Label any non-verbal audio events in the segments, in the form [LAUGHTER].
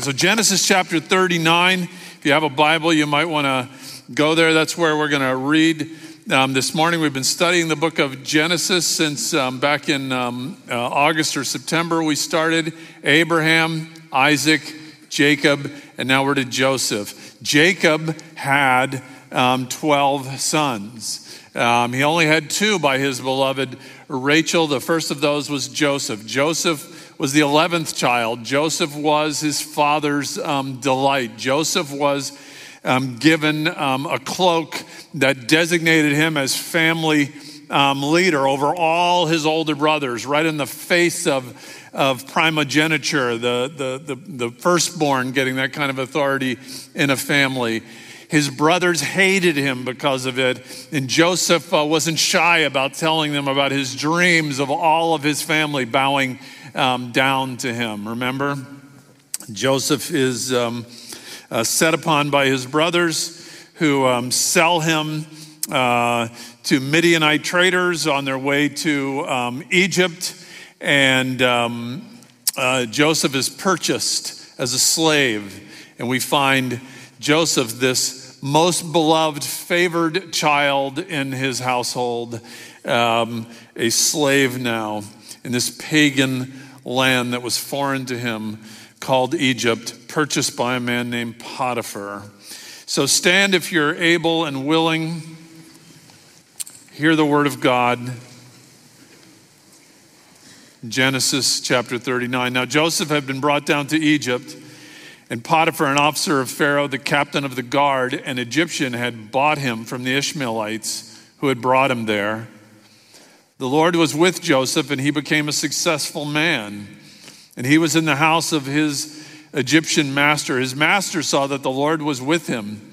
So, Genesis chapter 39, if you have a Bible, you might want to go there. That's where we're going to read. Um, this morning, we've been studying the book of Genesis since um, back in um, uh, August or September. We started Abraham, Isaac, Jacob, and now we're to Joseph. Jacob had um, 12 sons. Um, he only had two by his beloved Rachel. The first of those was Joseph. Joseph was the 11th child. Joseph was his father's um, delight. Joseph was um, given um, a cloak that designated him as family um, leader over all his older brothers, right in the face of, of primogeniture, the, the, the, the firstborn getting that kind of authority in a family. His brothers hated him because of it, and Joseph uh, wasn't shy about telling them about his dreams of all of his family bowing um, down to him. Remember? Joseph is um, uh, set upon by his brothers who um, sell him uh, to Midianite traders on their way to um, Egypt. And um, uh, Joseph is purchased as a slave. And we find Joseph, this most beloved, favored child in his household, um, a slave now in this pagan land that was foreign to him called Egypt, purchased by a man named Potiphar. So stand if you're able and willing. Hear the word of God. Genesis chapter 39. Now Joseph had been brought down to Egypt, and Potiphar, an officer of Pharaoh, the captain of the guard, an Egyptian, had bought him from the Ishmaelites who had brought him there. The Lord was with Joseph, and he became a successful man. And he was in the house of his Egyptian master. His master saw that the Lord was with him,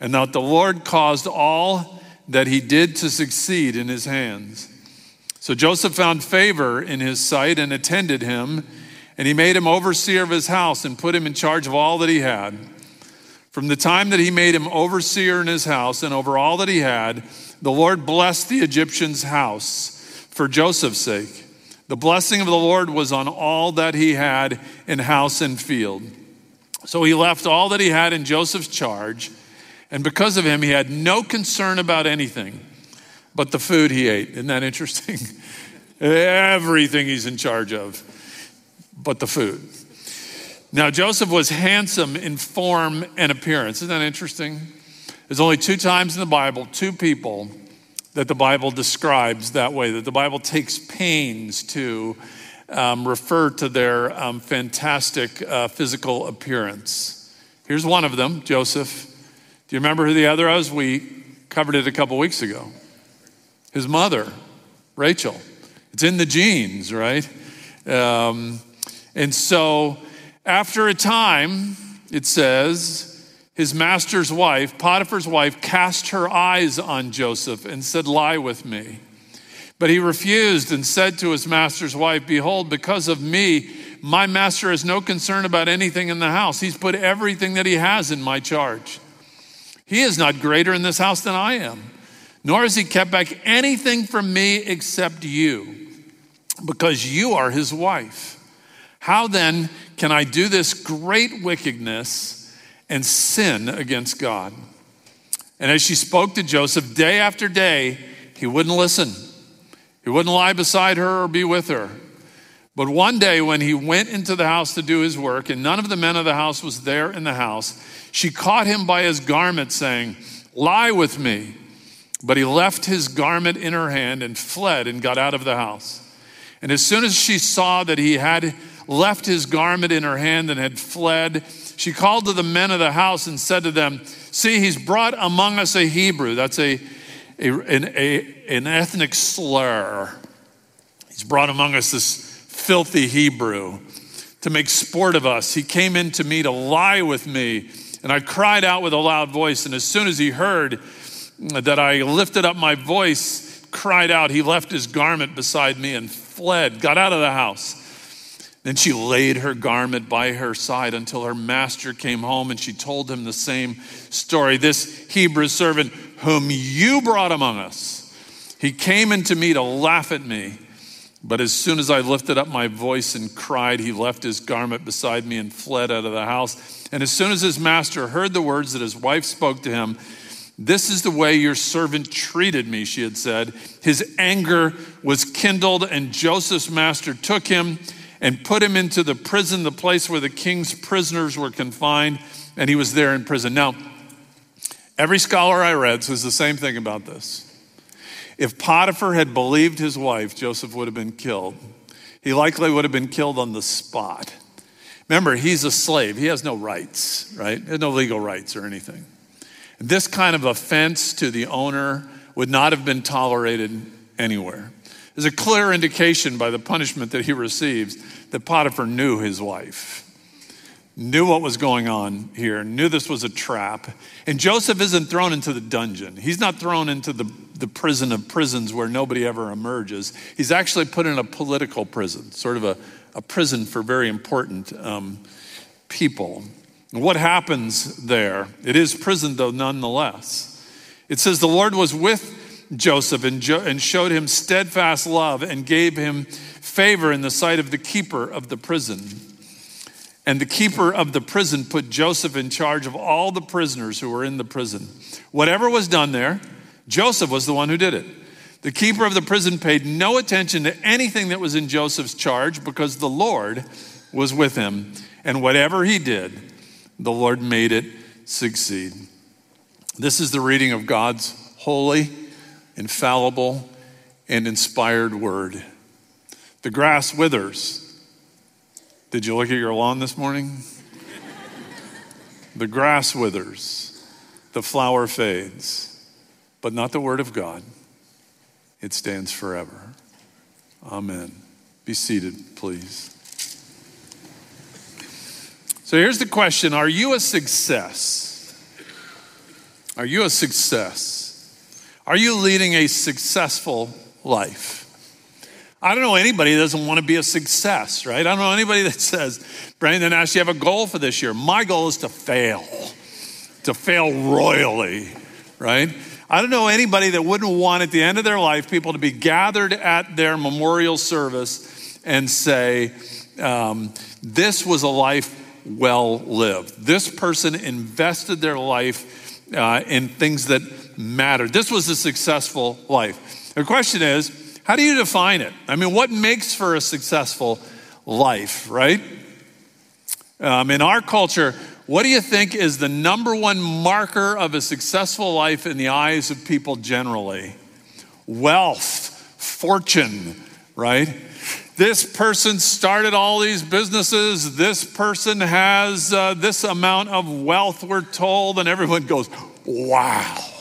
and that the Lord caused all that he did to succeed in his hands. So Joseph found favor in his sight and attended him, and he made him overseer of his house and put him in charge of all that he had. From the time that he made him overseer in his house and over all that he had, the Lord blessed the Egyptian's house for Joseph's sake. The blessing of the Lord was on all that he had in house and field. So he left all that he had in Joseph's charge, and because of him, he had no concern about anything but the food he ate. Isn't that interesting? [LAUGHS] Everything he's in charge of, but the food. Now, Joseph was handsome in form and appearance. Isn't that interesting? There's only two times in the Bible, two people that the Bible describes that way, that the Bible takes pains to um, refer to their um, fantastic uh, physical appearance. Here's one of them, Joseph. Do you remember who the other was? We covered it a couple weeks ago. His mother, Rachel. It's in the genes, right? Um, and so after a time, it says, his master's wife, Potiphar's wife, cast her eyes on Joseph and said, Lie with me. But he refused and said to his master's wife, Behold, because of me, my master has no concern about anything in the house. He's put everything that he has in my charge. He is not greater in this house than I am, nor has he kept back anything from me except you, because you are his wife. How then can I do this great wickedness? And sin against God. And as she spoke to Joseph day after day, he wouldn't listen. He wouldn't lie beside her or be with her. But one day, when he went into the house to do his work, and none of the men of the house was there in the house, she caught him by his garment, saying, Lie with me. But he left his garment in her hand and fled and got out of the house. And as soon as she saw that he had left his garment in her hand and had fled, she called to the men of the house and said to them, See, he's brought among us a Hebrew. That's a, a, an, a, an ethnic slur. He's brought among us this filthy Hebrew to make sport of us. He came in to me to lie with me And I cried out with a loud voice. And as soon as he heard that I lifted up my voice, cried out, he left his garment beside me and fled, got out of the house. Then she laid her garment by her side until her master came home and she told him the same story. This Hebrew servant whom you brought among us, he came into me to laugh at me. But as soon as I lifted up my voice and cried, he left his garment beside me and fled out of the house. And as soon as his master heard the words that his wife spoke to him, this is the way your servant treated me, she had said. His anger was kindled, and Joseph's master took him and put him into the prison, the place where the king's prisoners were confined, and he was there in prison. Now, every scholar I read says the same thing about this. If Potiphar had believed his wife, Joseph would have been killed. He likely would have been killed on the spot. Remember, he's a slave. He has no rights, right? No legal rights or anything. This kind of offense to the owner would not have been tolerated anywhere. There's a clear indication by the punishment that he receives that Potiphar knew his wife, knew what was going on here, knew this was a trap. And Joseph isn't thrown into the dungeon. He's not thrown into the, the prison of prisons where nobody ever emerges. He's actually put in a political prison, sort of a, a prison for very important um, people. What happens there? It is prison, though, nonetheless. It says the Lord was with Joseph and, jo- and showed him steadfast love and gave him favor in the sight of the keeper of the prison. And the keeper of the prison put Joseph in charge of all the prisoners who were in the prison. Whatever was done there, Joseph was the one who did it. The keeper of the prison paid no attention to anything that was in Joseph's charge because the Lord was with him. And whatever he did, the Lord made it succeed. This is the reading of God's holy, infallible, and inspired word. The grass withers. Did you look at your lawn this morning? the grass withers, the flower fades, but not the word of God. It stands forever. Amen. Be seated, please. So here's the question Are you a success? Are you a success? Are you leading a successful life? I don't know anybody that doesn't want to be a success, right? I don't know anybody that [LAUGHS] says, Brandon Ash, you have a goal for this year. My goal is to fail, to fail royally, right? I don't know anybody that wouldn't want at the end of their life people to be gathered at their memorial service and say, um, This was a life well lived. This person invested their life uh, in things mattered. This was a successful life. The question is, how do you define it? I mean, what makes for a successful life, right? Um, in our culture, what do you think is the number one marker of a successful life in the eyes of people generally? Wealth, fortune, right? This person started all these businesses. This person has uh, this amount of wealth, we're told, and everyone goes, wow.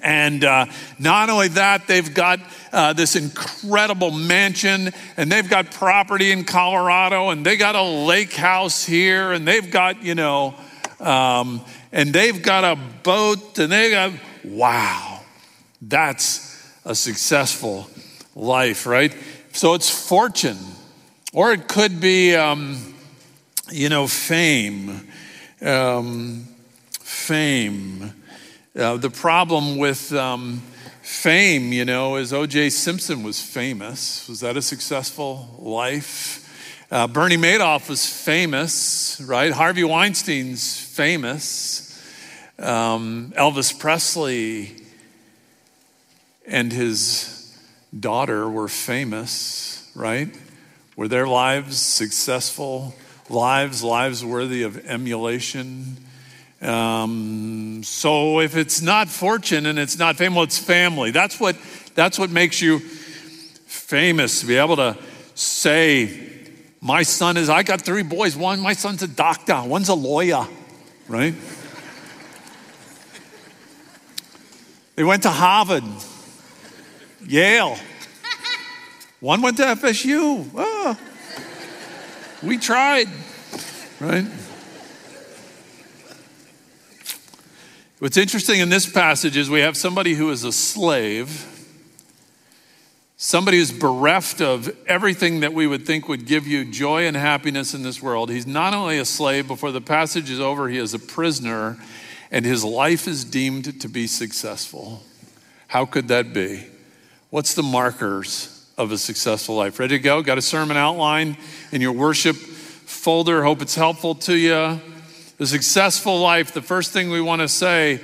And uh, not only that, they've got uh, this incredible mansion, and they've got property in Colorado, and they got a lake house here, and they've got, you know, um, and they've got a boat, and they got, wow, that's a successful life, right? So it's fortune, or it could be, um, you know, fame. Um, fame. Uh, the problem with um, fame, you know, is O.J. Simpson was famous. Was that a successful life? Uh, Bernie Madoff was famous, right? Harvey Weinstein's famous. Um, Elvis Presley and his daughter were famous, right? Were their lives successful lives, lives worthy of emulation? Um, so if it's not fortune and it's not fame, well, it's family. That's what, that's what makes you famous, to be able to say, my son is, I got three boys. One, my son's a doctor, one's a lawyer, right? they went to Harvard. Yale. One went to FSU. Oh, we tried, right? What's interesting in this passage is we have somebody who is a slave, somebody who's bereft of everything that we would think would give you joy and happiness in this world. He's not only a slave, before the passage is over, he is a prisoner, and his life is deemed to be successful. How could that be? What's the markers of a successful life? Ready to go? Got a sermon outline in your worship folder. Hope it's helpful to you. The successful life, the first thing we want to say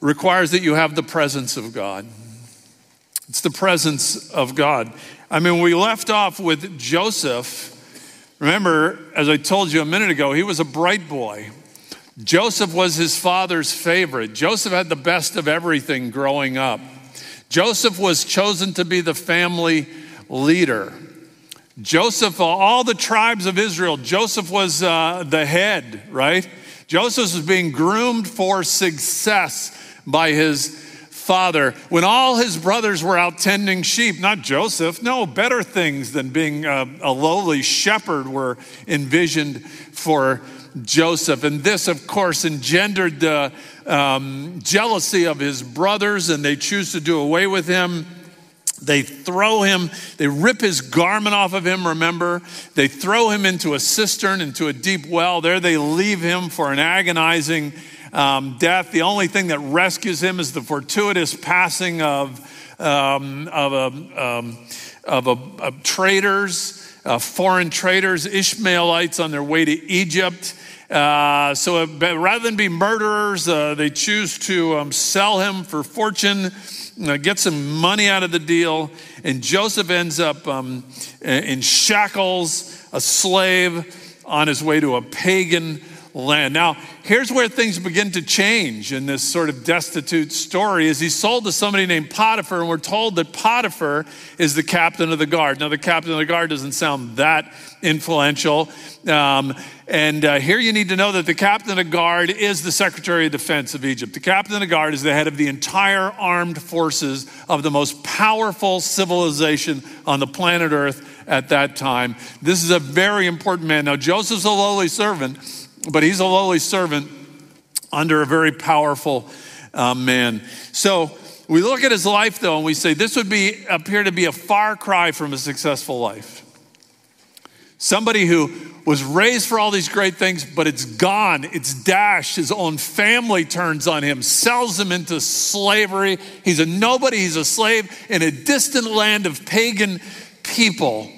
requires that you have the presence of God. It's the presence of God. I mean, we left off with Joseph. Remember, as I told you a minute ago, he was a bright boy. Joseph was his father's favorite. Joseph had the best of everything growing up. Joseph was chosen to be the family leader. Joseph, all the tribes of Israel, Joseph was uh, the head, right? Joseph was being groomed for success by his father. When all his brothers were out tending sheep, not Joseph, no, better things than being a, a lowly shepherd were envisioned for Joseph. And this, of course, engendered the um, jealousy of his brothers, and they choose to do away with him. They throw him, they rip his garment off of him, remember? They throw him into a cistern, into a deep well. There they leave him for an agonizing um, death. The only thing that rescues him is the fortuitous passing of, um, of, a, um, of, a, of traders, uh, foreign traders, Ishmaelites on their way to Egypt. Uh, so uh, rather than be murderers, uh, they choose to um, sell him for fortune uh, get some money out of the deal, and Joseph ends up um, in shackles, a slave on his way to a pagan land. Now, here's where things begin to change in this sort of destitute story is he's sold to somebody named Potiphar, and we're told that Potiphar is the captain of the guard. Now, the captain of the guard doesn't sound that influential. Um, and uh, here you need to know that the captain of the guard is the Secretary of Defense of Egypt. The captain of the guard is the head of the entire armed forces of the most powerful civilization on the planet Earth at that time. This is a very important man. Now, Joseph's a lowly servant but he's a lowly servant under a very powerful uh, man. So we look at his life though, and we say this would be appear to be a far cry from a successful life. Somebody who was raised for all these great things, but it's gone, it's dashed. His own family turns on him, sells him into slavery. He's a nobody, he's a slave in a distant land of pagan people.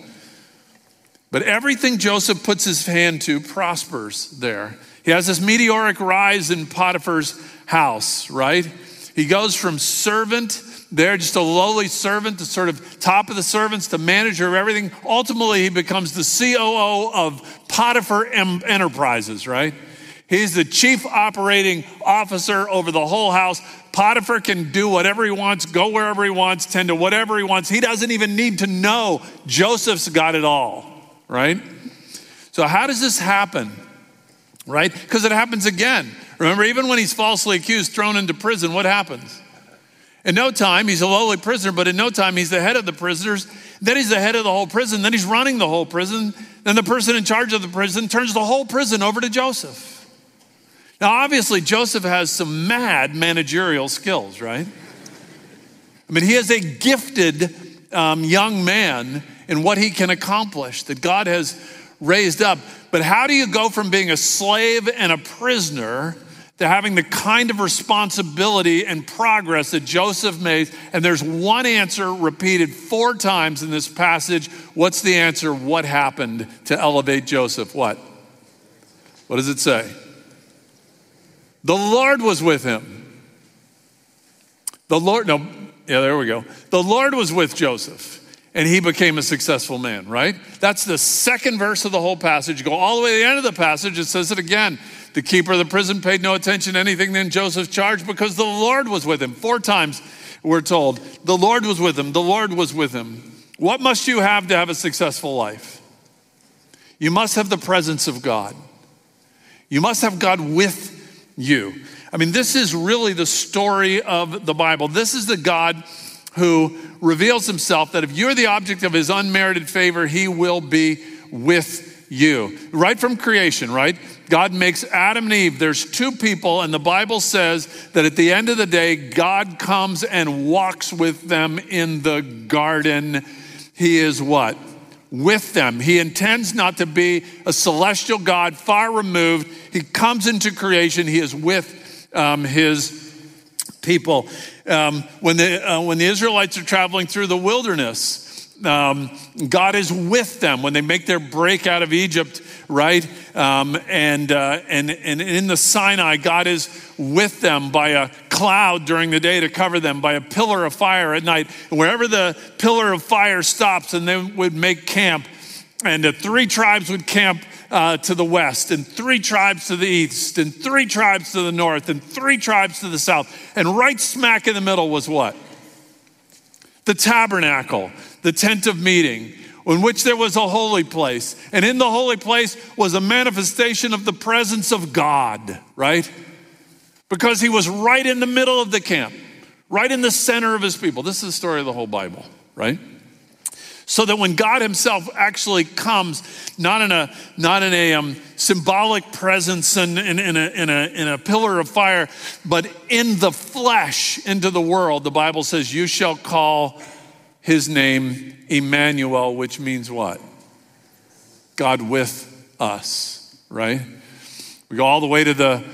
But everything Joseph puts his hand to prospers there. He has this meteoric rise in Potiphar's house, right? He goes from servant there, just a lowly servant, to sort of top of the servants, to manager of everything. Ultimately, he becomes the COO of Potiphar Enterprises, right? He's the chief operating officer over the whole house. Potiphar can do whatever he wants, go wherever he wants, tend to whatever he wants. He doesn't even need to know Joseph's got it all right? So, how does this happen? Right? Because it happens again. Remember, even when he's falsely accused, thrown into prison, what happens? In no time, he's a lowly prisoner, but in no time, he's the head of the prisoners. Then he's the head of the whole prison. Then he's running the whole prison. Then the person in charge of the prison turns the whole prison over to Joseph. Now, obviously, Joseph has some mad managerial skills, right? I mean, he is a gifted um, young man and what he can accomplish that God has raised up. But how do you go from being a slave and a prisoner to having the kind of responsibility and progress that Joseph made? And there's one answer repeated four times in this passage. What's the answer? What happened to elevate Joseph? What? What does it say? The Lord was with him. The Lord, no, yeah, there we go. The Lord was with Joseph and he became a successful man, right? That's the second verse of the whole passage. go all the way to the end of the passage, it says it again. The keeper of the prison paid no attention to anything then Joseph charged because the Lord was with him. Four times we're told, the Lord was with him, the Lord was with him. What must you have to have a successful life? You must have the presence of God. You must have God with you. I mean, this is really the story of the Bible. This is the God who reveals himself that if you're the object of his unmerited favor, he will be with you. Right from creation, right? God makes Adam and Eve. There's two people, and the Bible says that at the end of the day, God comes and walks with them in the garden. He is what? With them. He intends not to be a celestial God far removed. He comes into creation, He is with um, His people. Um, when, the, uh, when the Israelites are traveling through the wilderness, um, God is with them when they make their break out of Egypt, right? Um, and, uh, and, and in the Sinai, God is with them by a cloud during the day to cover them, by a pillar of fire at night. Wherever the pillar of fire stops, and they would make camp, and the three tribes would camp uh, to the west, and three tribes to the east, and three tribes to the north, and three tribes to the south. And right smack in the middle was what? The tabernacle the tent of meeting, in which there was a holy place. And in the holy place was a manifestation of the presence of God, right? Because he was right in the middle of the camp, right in the center of his people. This is the story of the whole Bible, right? So that when God Himself actually comes, not in a not in a um, symbolic presence and in, in, a, in, a, in a pillar of fire, but in the flesh into the world, the Bible says, "You shall call his name Emmanuel, which means what? God with us, right? We go all the way to the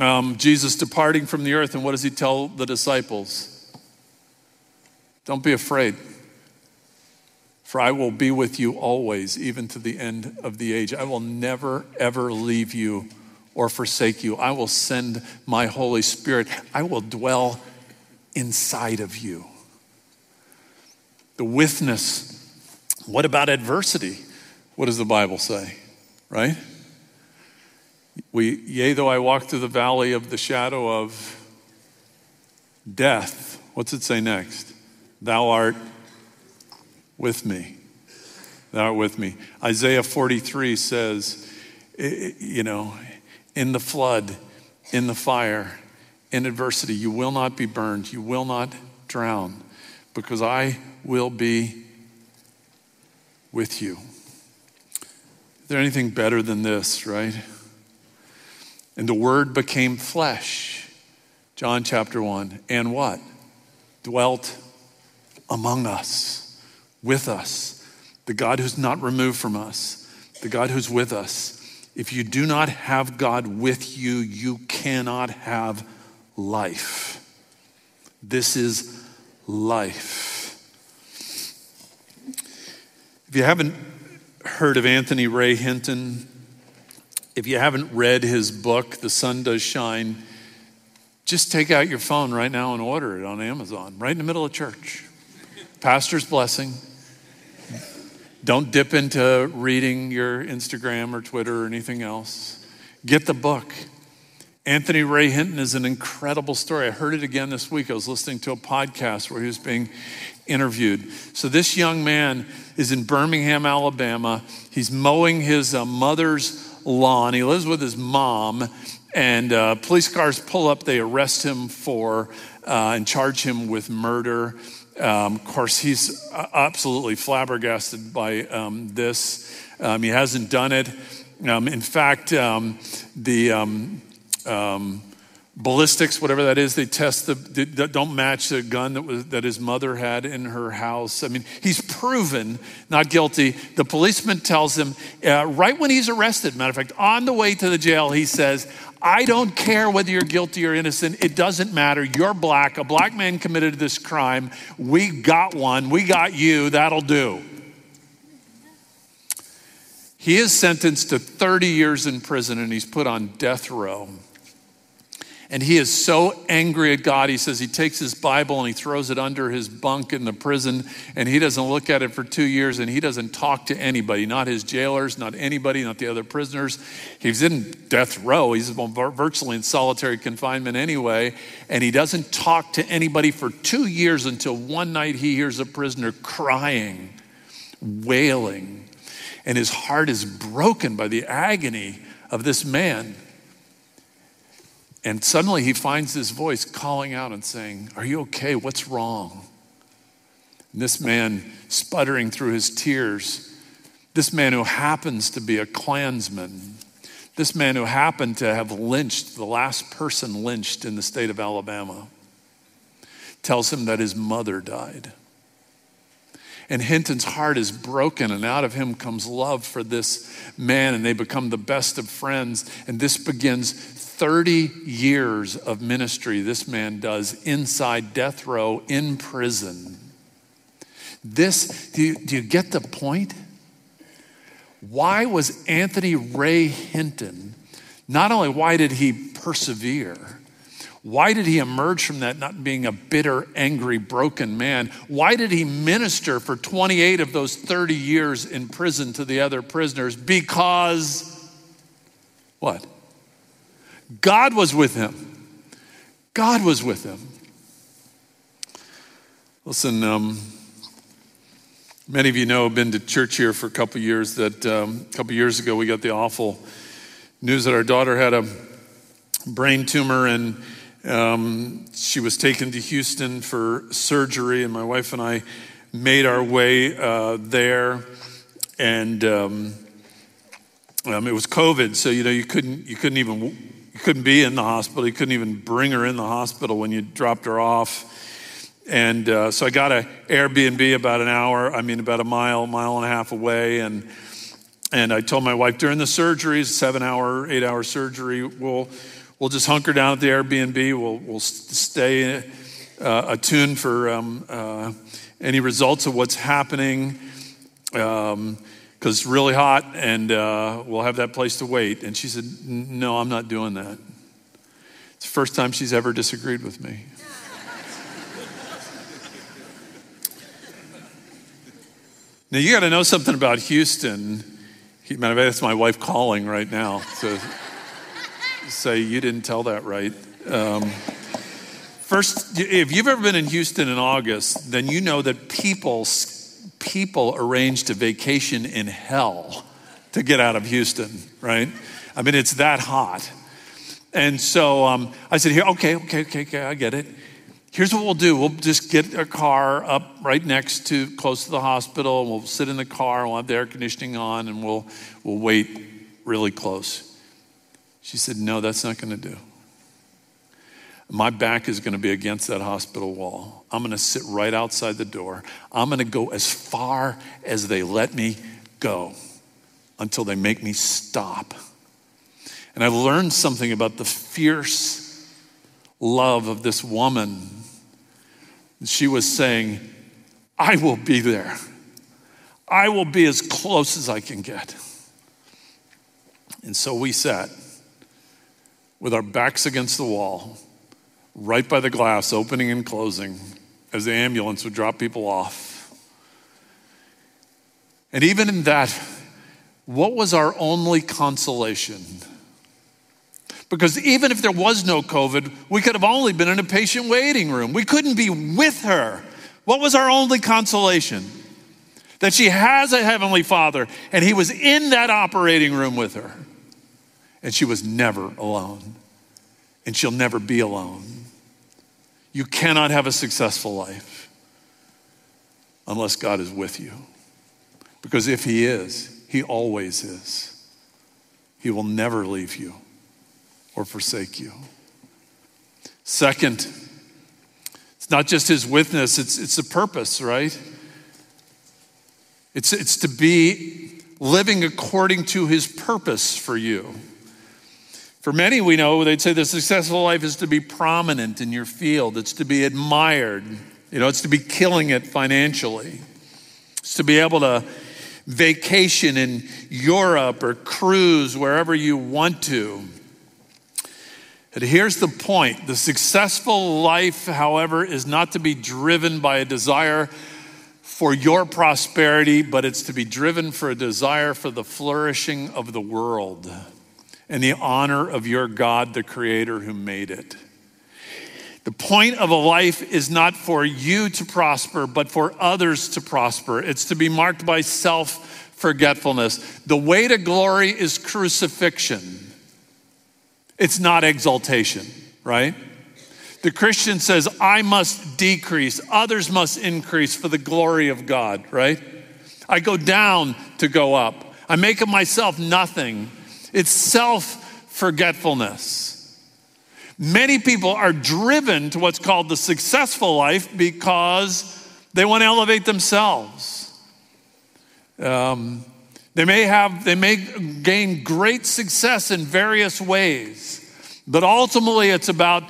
um, Jesus departing from the earth, and what does he tell the disciples? Don't be afraid, for I will be with you always, even to the end of the age. I will never, ever leave you or forsake you. I will send my Holy Spirit, I will dwell inside of you the witness. What about adversity? What does the Bible say? Right? We, yea, though I walk through the valley of the shadow of death, what's it say next? Thou art with me. Thou art with me. Isaiah 43 says, you know, in the flood, in the fire, in adversity, you will not be burned, you will not drown, because I will be with you. Is there anything better than this, right? And the Word became flesh, John chapter 1, and what? Dwelt among us, with us. The God who's not removed from us, the God who's with us. If you do not have God with you, you cannot have life. This is life. If you haven't heard of Anthony Ray Hinton, if you haven't read his book, The Sun Does Shine, just take out your phone right now and order it on Amazon, right in the middle of church. Pastor's blessing. Don't dip into reading your Instagram or Twitter or anything else. Get the book. Anthony Ray Hinton is an incredible story. I heard it again this week. I was listening to a podcast where he was being interviewed. So, this young man is in Birmingham, Alabama. He's mowing his uh, mother's lawn. He lives with his mom, and uh, police cars pull up. They arrest him for uh, and charge him with murder. Um, of course, he's absolutely flabbergasted by um, this. Um, he hasn't done it. Um, in fact, um, the ballistics, whatever that is, they test the, don't match the gun that, was, that his mother had in her house. I mean, he's proven not guilty. The policeman tells him, uh, right when he's arrested, matter of fact, on the way to the jail, he says, I don't care whether you're guilty or innocent. It doesn't matter. You're black. A black man committed this crime. We got one. We got you. That'll do. He is sentenced to 30 years in prison and he's put on death row. And he is so angry at God, he says he takes his Bible and he throws it under his bunk in the prison, and he doesn't look at it for two years, and he doesn't talk to anybody, not his jailers, not anybody, not the other prisoners. He's in death row, he's virtually in solitary confinement anyway, and he doesn't talk to anybody for two years until one night he hears a prisoner crying, wailing, and his heart is broken by the agony of this man. And suddenly he finds his voice calling out and saying, Are you okay? What's wrong? And this man, sputtering through his tears, This man who happens to be a Klansman, this man who happened to have lynched, the last person lynched in the state of Alabama, tells him that his mother died. And Hinton's heart is broken, and out of him comes love for this man, and they become the best of friends. And this begins 30 years of ministry this man does inside death row in prison. This, do you, do you get the point? Why was Anthony Ray Hinton, not only why did he persevere, why did he emerge from that not being a bitter, angry, broken man? Why did he minister for 28 of those 30 years in prison to the other prisoners? Because what? God was with him. God was with him. Listen, um, many of you know, I've been to church here for a couple years, that um, a couple years ago we got the awful news that our daughter had a brain tumor and um, she was taken to Houston for surgery, and my wife and I made our way uh, there. And um, um, it was COVID, so you know you couldn't you couldn't even couldn't be in the hospital. He couldn't even bring her in the hospital when you dropped her off. And uh, so I got an Airbnb about an hour, I mean about a mile, mile and a half away, and and I told my wife during the surgery, seven hour, eight hour surgery, we'll we'll just hunker down at the Airbnb. We'll, we'll stay uh, attuned for um, uh, any results of what's happening um, it's really hot and uh, we'll have that place to wait. And she said, No, I'm not doing that. It's the first time she's ever disagreed with me. now, you got to know something about Houston. That's my wife calling right now. to say you didn't tell that right. Um, first, if you've ever been in Houston in August, then you know that people people arranged a vacation in hell to get out of Houston, right? I mean, it's that hot. And so um, I said, "Here, okay, okay, okay, okay, I get it. Here's what we'll do: we'll just get a car up right next to, close to the hospital. And we'll sit in the car. We'll have the air conditioning on, and we'll we'll wait really close." She said, No, that's not going to do. My back is going to be against that hospital wall. I'm going to sit right outside the door. I'm going to go as far as they let me go until they make me stop. And I learned something about the fierce love of this woman. She was saying, I will be there. I will be as close as I can get. And so we sat with our backs against the wall, right by the glass, opening and closing, as the ambulance would drop people off. And even in that, what was our only consolation? Because even if there was no COVID, we could have only been in a patient waiting room. We couldn't be with her. What was our only consolation? That she has a heavenly father and he was in that operating room with her and she was never alone. And she'll never be alone. You cannot have a successful life unless God is with you. Because if He is, He always is. He will never leave you or forsake you. Second, it's not just His witness, it's, it's the purpose, right? It's, it's to be living according to His purpose for you. For many, we know they'd say the successful life is to be prominent in your field, it's to be admired, you know, it's to be killing it financially, it's to be able to vacation in Europe or cruise wherever you want to. And here's the point. The successful life, however, is not to be driven by a desire for your prosperity, but it's to be driven for a desire for the flourishing of the world and the honor of your God, the Creator who made it. The point of a life is not for you to prosper, but for others to prosper. It's to be marked by self forgetfulness. The way to glory is crucifixion, it's not exaltation, right? The Christian says, I must decrease, others must increase for the glory of God, right? I go down to go up. I make of myself nothing. It's self forgetfulness. Many people are driven to what's called the successful life because they want to elevate themselves. Um, they may have, they may gain great success in various ways, but ultimately it's about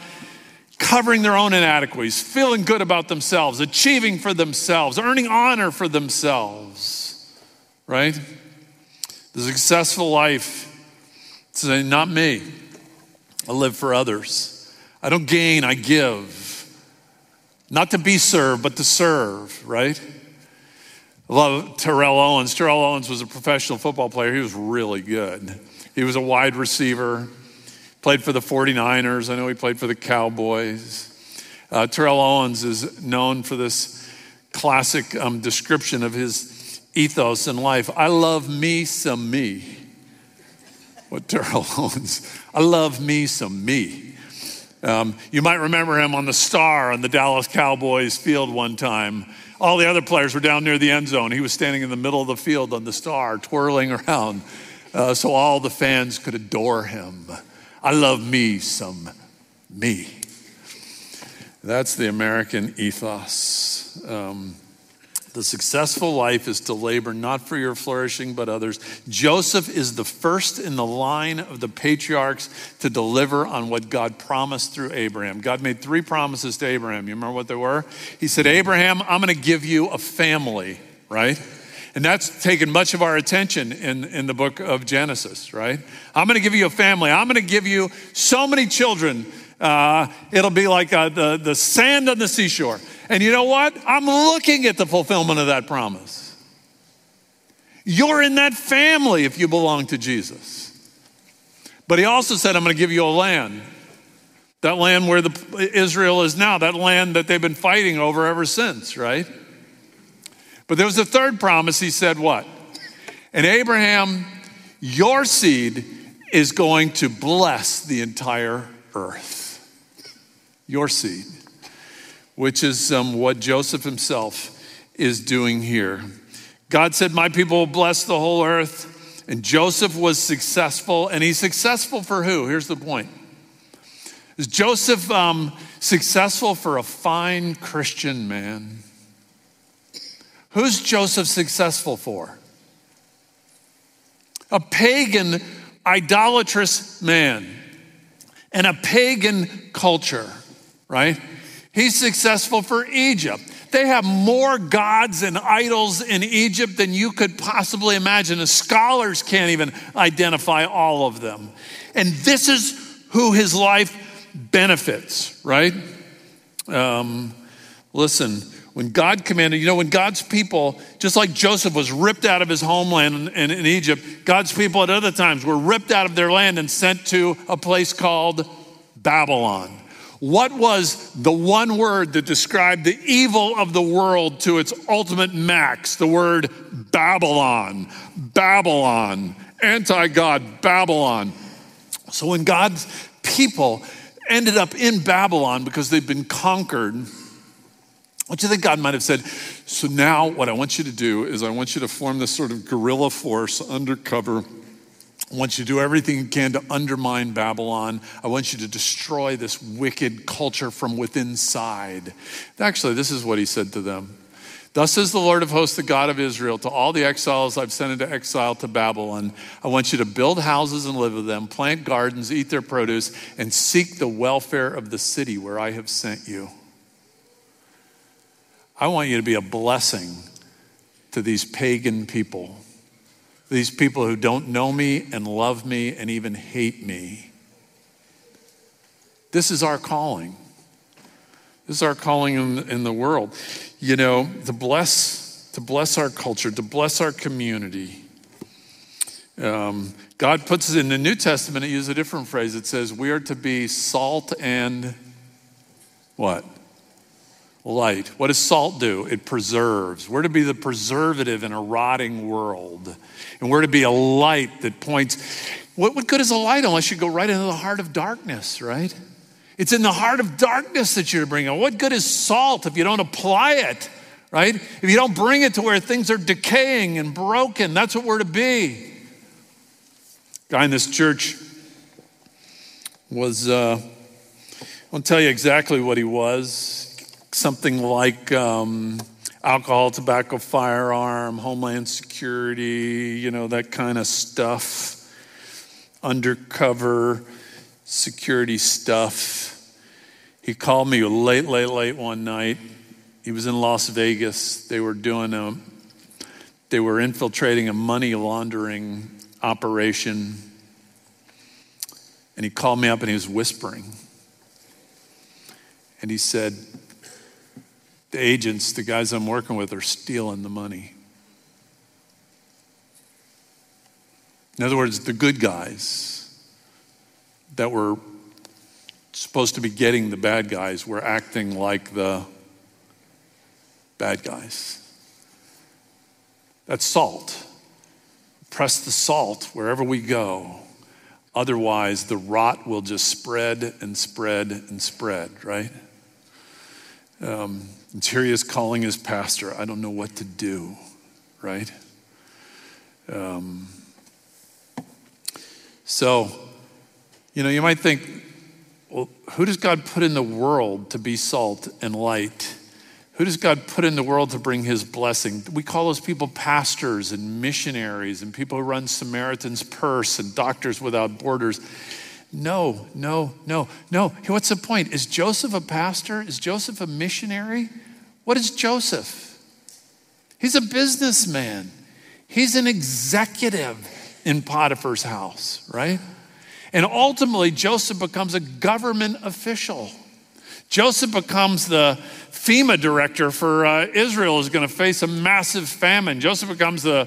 covering their own inadequacies, feeling good about themselves, achieving for themselves, earning honor for themselves, right? The successful life, saying, not me. I live for others. I don't gain, I give. Not to be served, but to serve, right? I love Terrell Owens. Terrell Owens was a professional football player. He was really good. He was a wide receiver, played for the 49ers. I know he played for the Cowboys. Uh, Terrell Owens is known for this classic um, description of his ethos in life I love me some me. What Terrell [LAUGHS] Owens, I love me some me. Um, you might remember him on the star on the Dallas Cowboys field one time. All the other players were down near the end zone. He was standing in the middle of the field on the star, twirling around, uh, so all the fans could adore him. I love me some me. That's the American ethos. Um, the successful life is to labor not for your flourishing, but others. Joseph is the first in the line of the patriarchs to deliver on what God promised through Abraham. God made three promises to Abraham. You remember what they were? He said, Abraham, I'm going to give you a family, right? And that's taken much of our attention in, in the book of Genesis, right? I'm going to give you a family. I'm going to give you so many children. Uh, it'll be like uh, the, the sand on the seashore. And you know what? I'm looking at the fulfillment of that promise. You're in that family if you belong to Jesus. But he also said, I'm going to give you a land. That land where the, Israel is now, that land that they've been fighting over ever since, right? But there was a third promise. He said, What? And Abraham, your seed is going to bless the entire earth. Your seed which is um, what Joseph himself is doing here. God said, My people will bless the whole earth. And Joseph was successful. And he's successful for who? Here's the point Is Joseph um, successful for a fine Christian man? Who's Joseph successful for? A pagan, idolatrous man and a pagan culture, right? He's successful for Egypt. They have more gods and idols in Egypt than you could possibly imagine. The scholars can't even identify all of them. And this is who his life benefits, right? Um, listen, when God commanded, you know, when God's people, just like Joseph was ripped out of his homeland in, in, in Egypt, God's people at other times were ripped out of their land and sent to a place called Babylon. What was the one word that described the evil of the world to its ultimate max? The word Babylon. Babylon. Anti God, Babylon. So when God's people ended up in Babylon because they've been conquered, what do you think God might have said? So now, what I want you to do is I want you to form this sort of guerrilla force undercover I want you to do everything you can to undermine Babylon. I want you to destroy this wicked culture from within side. Actually, this is what he said to them. Thus says the Lord of hosts, the God of Israel, to all the exiles I've sent into exile to Babylon, I want you to build houses and live with them, plant gardens, eat their produce, and seek the welfare of the city where I have sent you. I want you to be a blessing to these pagan people these people who don't know me and love me and even hate me. This is our calling. This is our calling in, in the world. You know, to bless, to bless our culture, to bless our community. Um, God puts it in the New Testament, it uses a different phrase. It says, We are to be salt and what? Light. What does salt do? It preserves. We're to be the preservative in a rotting world. And we're to be a light that points. What, what good is a light unless you go right into the heart of darkness, right? It's in the heart of darkness that you're to bring it. What good is salt if you don't apply it, right? If you don't bring it to where things are decaying and broken, that's what we're to be. Guy in this church was, uh, I won't tell you exactly what he was, something like um, alcohol, tobacco, firearm, homeland security, you know, that kind of stuff, undercover security stuff. He called me late, late, late one night. He was in Las Vegas. They were doing a, they were infiltrating a money laundering operation. And he called me up and he was whispering. And he said, The agents, the guys I'm working with, are stealing the money. In other words, the good guys that were supposed to be getting the bad guys were acting like the bad guys. That's salt. Press the salt wherever we go. Otherwise, the rot will just spread and spread and spread, right? Um, and here he is calling his pastor. I don't know what to do, right? Um, so, you know, you might think, well, who does God put in the world to be salt and light? Who does God put in the world to bring his blessing? We call those people pastors and missionaries and people who run Samaritan's Purse and Doctors Without Borders. No, no, no, no. What's the point? Is Joseph a pastor? Is Joseph a missionary? What is Joseph? He's a businessman, he's an executive in Potiphar's house, right? And ultimately, Joseph becomes a government official. Joseph becomes the FEMA director for uh, Israel, is going to face a massive famine. Joseph becomes the,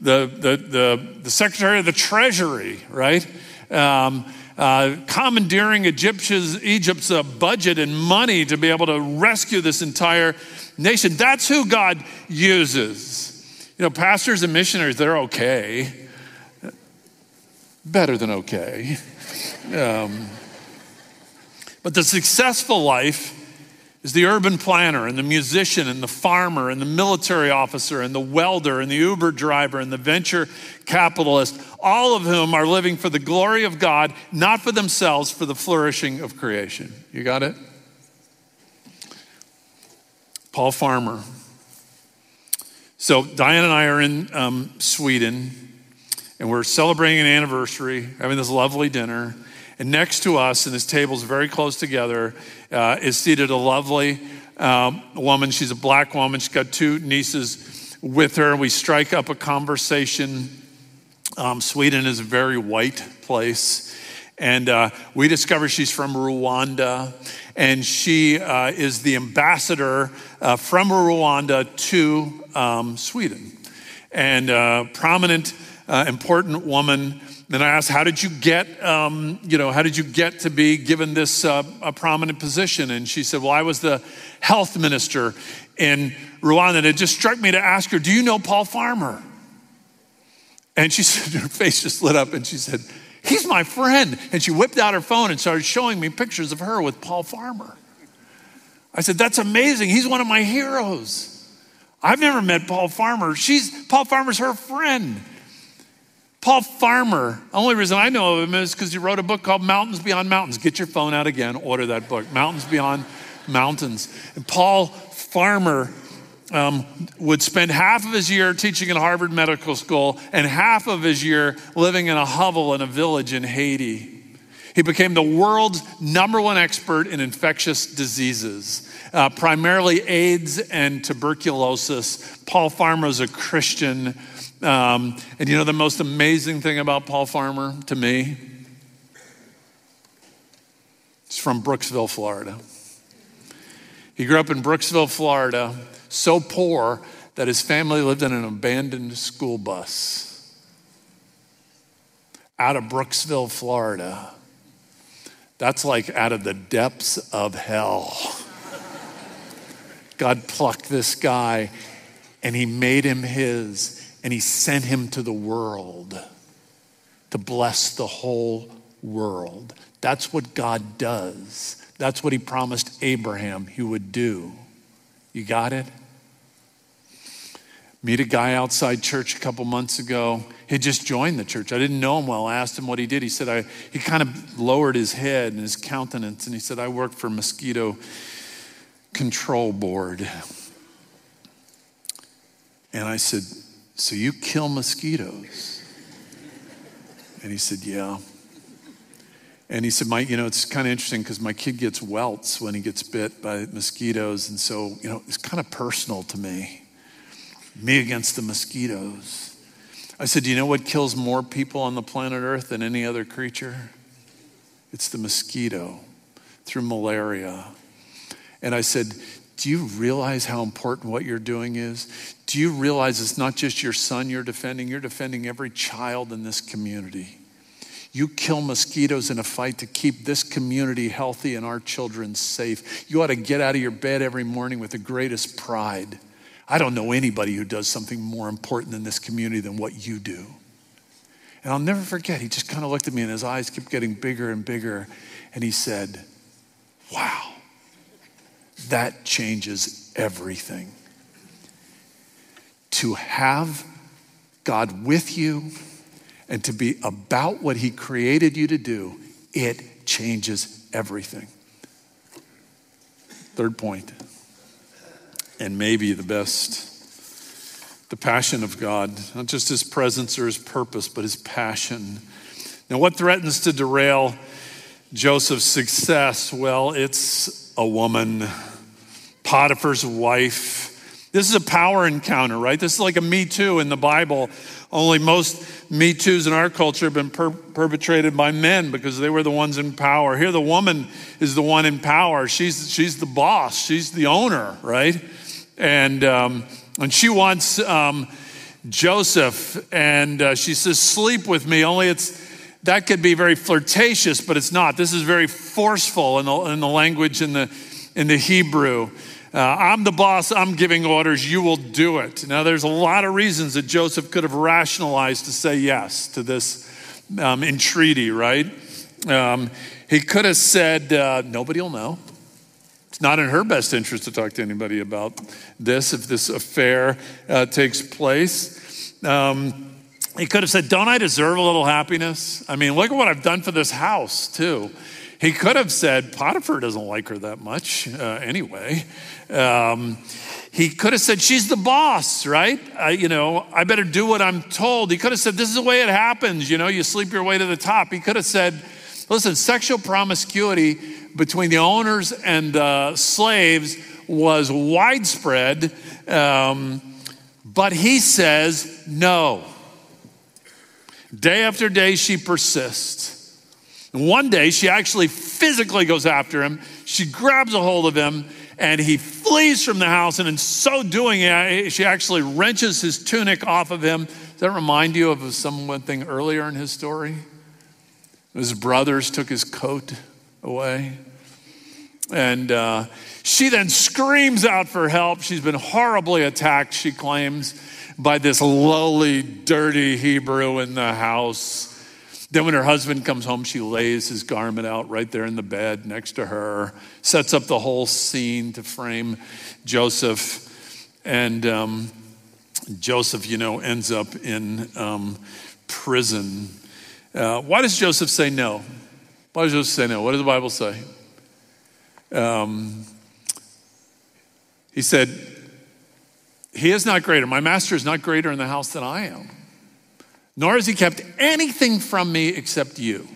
the, the, the, the secretary of the treasury, right? Um, uh, commandeering Egypt's, Egypt's uh, budget and money to be able to rescue this entire nation. That's who God uses. You know, pastors and missionaries, they're okay. Better than okay. Um, but the successful life is the urban planner and the musician and the farmer and the military officer and the welder and the Uber driver and the venture capitalist, all of whom are living for the glory of God, not for themselves, for the flourishing of creation. You got it? Paul Farmer. So, Diane and I are in um, Sweden, and we're celebrating an anniversary, having this lovely dinner. And next to us, and this table's very close together, uh, is seated a lovely um, woman. She's a black woman. She's got two nieces with her. We strike up a conversation. Um, Sweden is a very white place. And uh, we discover she's from Rwanda, and she uh, is the ambassador uh, from Rwanda to um, Sweden. And uh, prominent, uh, important woman then I asked, "How did you get, um, you know, how did you get to be given this uh, a prominent position?" And she said, "Well, I was the health minister in Rwanda." And it just struck me to ask her, "Do you know Paul Farmer?" And she [LAUGHS] said, her face just lit up, and she said, "He's my friend." And she whipped out her phone and started showing me pictures of her with Paul Farmer. I said, "That's amazing. He's one of my heroes." I've never met Paul Farmer. She's Paul Farmer's her friend. Paul Farmer, the only reason I know of him is because he wrote a book called Mountains Beyond Mountains. Get your phone out again, order that book, Mountains Beyond Mountains. And Paul Farmer um, would spend half of his year teaching in Harvard Medical School and half of his year living in a hovel in a village in Haiti. He became the world's number one expert in infectious diseases, uh, primarily AIDS and tuberculosis. Paul Farmer is a Christian um, and you know the most amazing thing about Paul Farmer to me? He's from Brooksville, Florida. He grew up in Brooksville, Florida, so poor that his family lived in an abandoned school bus out of Brooksville, Florida. That's like out of the depths of hell. God plucked this guy and he made him his and he sent him to the world to bless the whole world. That's what God does. That's what he promised Abraham he would do. You got it? Meet a guy outside church a couple months ago. He just joined the church. I didn't know him well. I asked him what he did. He said, I, he kind of lowered his head and his countenance, and he said, I work for Mosquito Control Board. And I said, So you kill mosquitoes? And he said, Yeah. And he said, my, you know, it's kind of interesting because my kid gets welts when he gets bit by mosquitoes. And so, you know, it's kind of personal to me. Me against the mosquitoes. I said, Do you know what kills more people on the planet Earth than any other creature? It's the mosquito through malaria. And I said, Do you realize how important what you're doing is? Do you realize it's not just your son you're defending, you're defending every child in this community? You kill mosquitoes in a fight to keep this community healthy and our children safe. You ought to get out of your bed every morning with the greatest pride. I don't know anybody who does something more important in this community than what you do. And I'll never forget, he just kind of looked at me and his eyes kept getting bigger and bigger. And he said, Wow, that changes everything. To have God with you and to be about what He created you to do, it changes everything. Third point, and maybe the best the passion of God, not just His presence or His purpose, but His passion. Now, what threatens to derail Joseph's success? Well, it's a woman, Potiphar's wife. This is a power encounter, right? This is like a Me Too in the Bible. Only most Me Too's in our culture have been per- perpetrated by men because they were the ones in power. Here, the woman is the one in power. She's, she's the boss, she's the owner, right? And, um, and she wants um, Joseph, and uh, she says, Sleep with me, only it's that could be very flirtatious, but it's not. This is very forceful in the, in the language in the, in the Hebrew. Uh, I'm the boss, I'm giving orders, you will do it. Now, there's a lot of reasons that Joseph could have rationalized to say yes to this um, entreaty, right? Um, he could have said, uh, Nobody will know. It's not in her best interest to talk to anybody about this if this affair uh, takes place. Um, he could have said, Don't I deserve a little happiness? I mean, look at what I've done for this house, too. He could have said, Potiphar doesn't like her that much uh, anyway. Um, he could have said, She's the boss, right? I, you know, I better do what I'm told. He could have said, This is the way it happens. You know, you sleep your way to the top. He could have said, Listen, sexual promiscuity between the owners and the slaves was widespread. Um, but he says, No. Day after day, she persists. And one day, she actually physically goes after him. She grabs a hold of him, and he flees from the house. And in so doing, she actually wrenches his tunic off of him. Does that remind you of something earlier in his story? His brothers took his coat away. And uh, she then screams out for help. She's been horribly attacked, she claims by this lowly, dirty Hebrew in the house. Then, when her husband comes home, she lays his garment out right there in the bed next to her, sets up the whole scene to frame Joseph. And um, Joseph, you know, ends up in um, prison. Uh, why does Joseph say no? Why does Joseph say no? What does the Bible say? Um, he said, he is not greater. My master is not greater in the house than I am. Nor has he kept anything from me except you,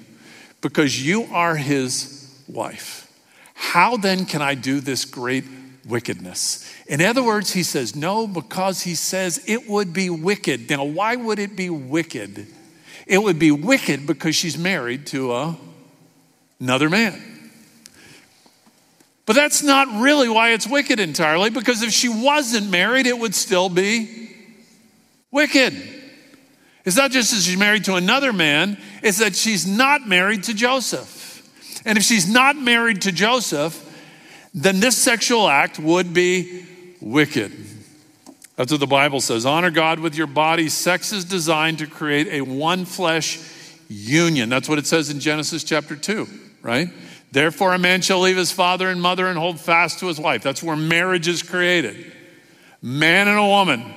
because you are his wife. How then can I do this great wickedness? In other words, he says no because he says it would be wicked. Now, why would it be wicked? It would be wicked because she's married to a, another man. But that's not really why it's wicked entirely, because if she wasn't married, it would still be wicked. It's not just that she's married to another man, it's that she's not married to Joseph. And if she's not married to Joseph, then this sexual act would be wicked. That's what the Bible says. Honor God with your body. Sex is designed to create a one flesh union. That's what it says in Genesis chapter 2, right? Therefore, a man shall leave his father and mother and hold fast to his wife. That's where marriage is created. Man and a woman.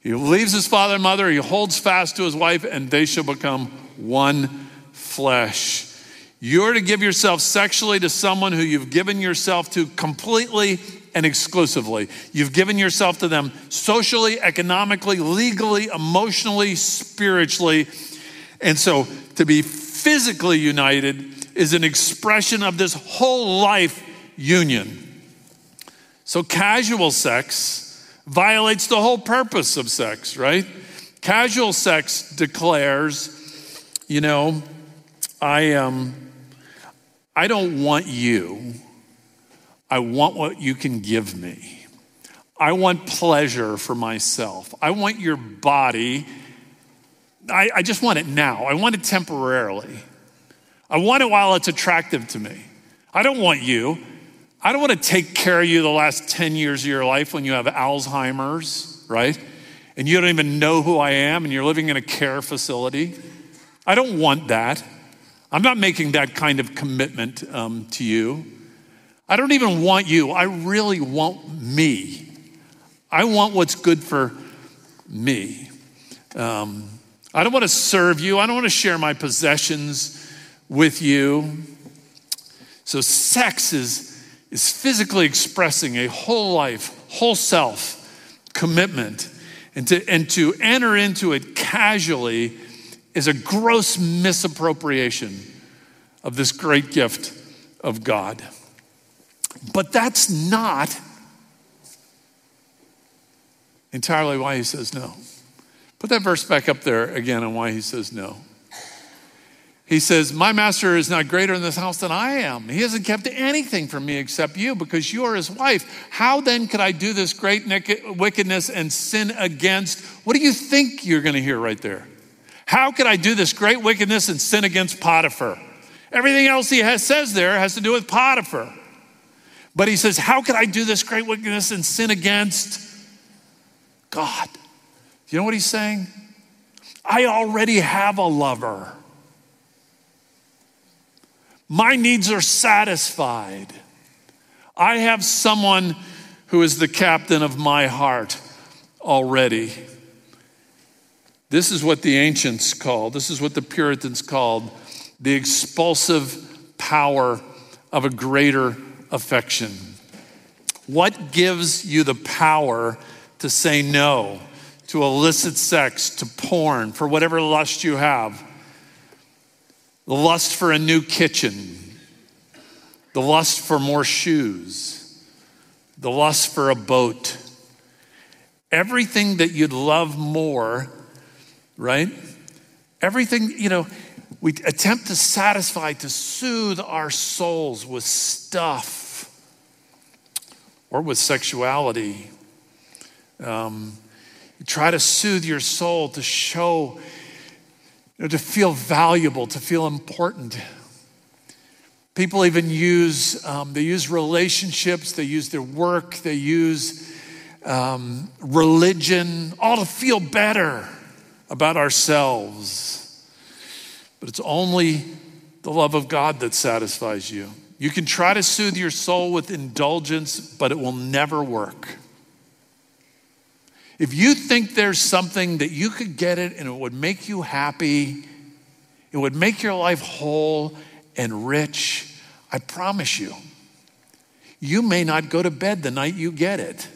He leaves his father and mother, he holds fast to his wife, and they shall become one flesh. You're to give yourself sexually to someone who you've given yourself to completely and exclusively. You've given yourself to them socially, economically, legally, emotionally, spiritually. And so to be physically united is an expression of this whole life union. So casual sex violates the whole purpose of sex, right? Casual sex declares, you know, I um I don't want you. I want what you can give me. I want pleasure for myself. I want your body. I, I just want it now. I want it temporarily. I want it while it's attractive to me. I don't want you. I don't want to take care of you the last 10 years of your life when you have Alzheimer's, right? And you don't even know who I am and you're living in a care facility. I don't want that. I'm not making that kind of commitment um, to you. I don't even want you. I really want me. I want what's good for me. Um, I don't want to serve you. I don't want to share my possessions with you. So, sex is is physically expressing a whole life, whole self commitment. And to, and to enter into it casually is a gross misappropriation of this great gift of God. But that's not entirely why he says no. Put that verse back up there again on why he says no. He says, My master is not greater in this house than I am. He hasn't kept anything from me except you because you are his wife. How then could I do this great wickedness and sin against? What do you think you're going to hear right there? How could I do this great wickedness and sin against Potiphar? Everything else he has, says there has to do with Potiphar. But he says, How could I do this great wickedness and sin against God? Do you know what he's saying? I already have a lover. My needs are satisfied. I have someone who is the captain of my heart already. This is what the ancients called, this is what the Puritans called the expulsive power of a greater affection. What gives you the power to say no to illicit sex, to porn, for whatever lust you have? The lust for a new kitchen, the lust for more shoes, the lust for a boat. Everything that you'd love more, right? Everything, you know, we attempt to satisfy, to soothe our souls with stuff or with sexuality. Um, try to soothe your soul to show know, to feel valuable, to feel important. People even use, um, they use relationships, they use their work, they use um, religion, all to feel better about ourselves. But it's only the love of God that satisfies you. You can try to soothe your soul with indulgence, but it will never work. If you think there's something that you could get it and it would make you happy, it would make your life whole and rich, I promise you, you may not go to bed the night you get it.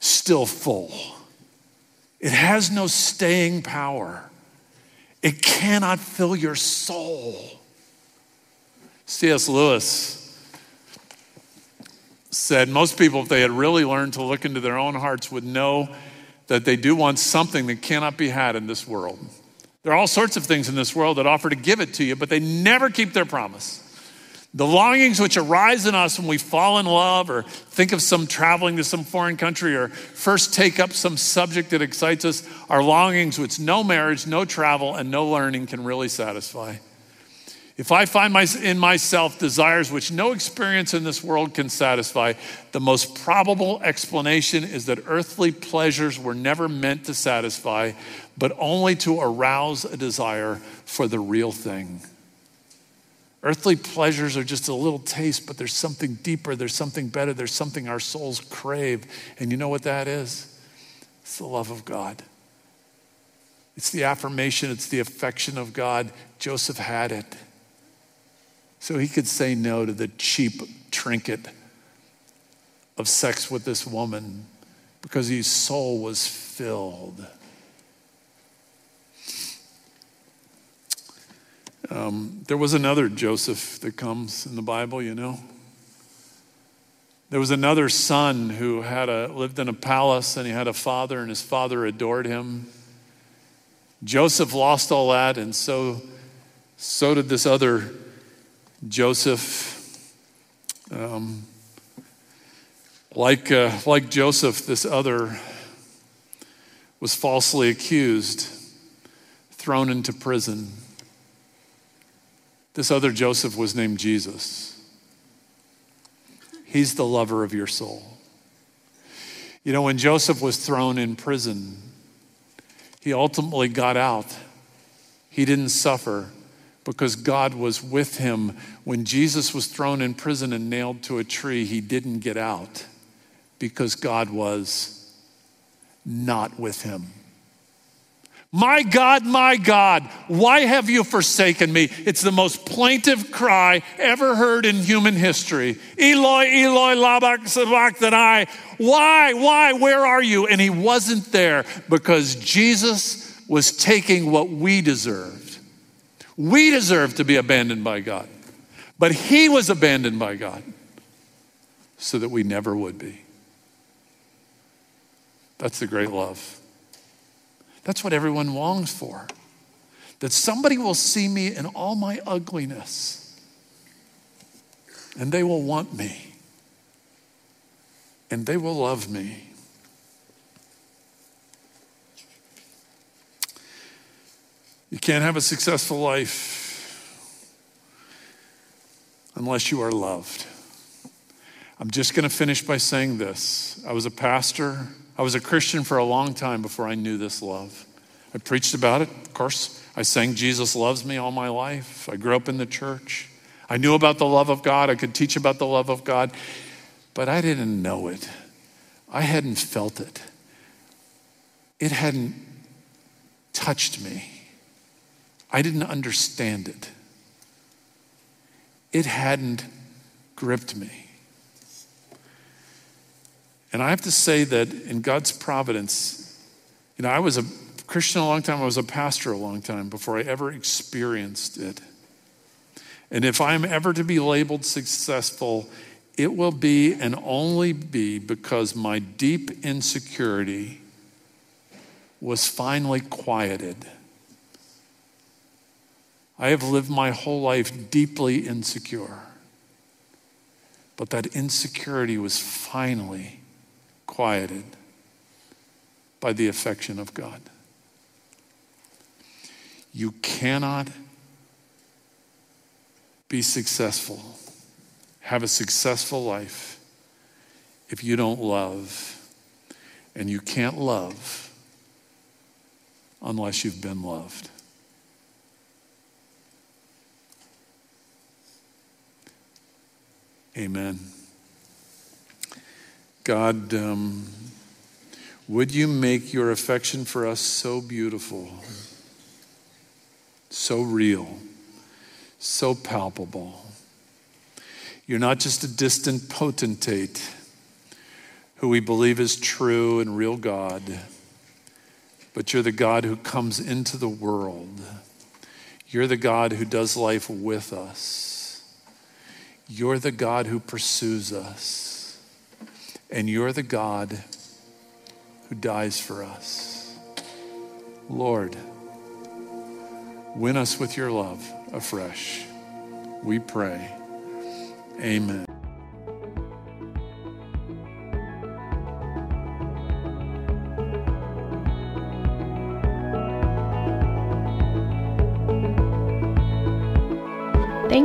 Still full. It has no staying power. It cannot fill your soul. C.S. Lewis said most people, if they had really learned to look into their own hearts, would know that they do want something that cannot be had in this world. There are all sorts of things in this world that offer to give it to you, but they never keep their promise. The longings which arise in us when we fall in love or think of some traveling to some foreign country or first take up some subject that excites us are longings which no marriage, no travel, and no learning can really satisfy. If I find my, in myself desires which no experience in this world can satisfy, the most probable explanation is that earthly pleasures were never meant to satisfy, but only to arouse a desire for the real thing. Earthly pleasures are just a little taste, but there's something deeper, there's something better, there's something our souls crave. And you know what that is? It's the love of God. It's the affirmation, it's the affection of God. Joseph had it. So he could say no to the cheap trinket of sex with this woman because his soul was filled. Um, there was another Joseph that comes in the Bible, you know. There was another son who had a, lived in a palace and he had a father, and his father adored him. Joseph lost all that, and so, so did this other Joseph. Um, like, uh, like Joseph, this other was falsely accused, thrown into prison. This other Joseph was named Jesus. He's the lover of your soul. You know, when Joseph was thrown in prison, he ultimately got out. He didn't suffer because God was with him. When Jesus was thrown in prison and nailed to a tree, he didn't get out because God was not with him. My God, my God, why have you forsaken me? It's the most plaintive cry ever heard in human history. Eloi, Eloi, lama sabachthani. Why, why, where are you? And he wasn't there because Jesus was taking what we deserved. We deserve to be abandoned by God, but he was abandoned by God so that we never would be. That's the great love. That's what everyone longs for. That somebody will see me in all my ugliness and they will want me and they will love me. You can't have a successful life unless you are loved. I'm just going to finish by saying this. I was a pastor, I was a Christian for a long time before I knew this love. I preached about it, of course. I sang Jesus Loves Me all my life. I grew up in the church. I knew about the love of God. I could teach about the love of God, but I didn't know it. I hadn't felt it. It hadn't touched me. I didn't understand it. It hadn't gripped me. And I have to say that in God's providence, you know, I was a Christian a long time, I was a pastor a long time before I ever experienced it. And if I'm ever to be labeled successful, it will be and only be because my deep insecurity was finally quieted. I have lived my whole life deeply insecure, but that insecurity was finally quieted by the affection of God. You cannot be successful, have a successful life, if you don't love. And you can't love unless you've been loved. Amen. God, um, would you make your affection for us so beautiful, so real, so palpable? You're not just a distant potentate who we believe is true and real God, but you're the God who comes into the world. You're the God who does life with us. You're the God who pursues us. And you're the God who dies for us. Lord, win us with your love afresh. We pray. Amen.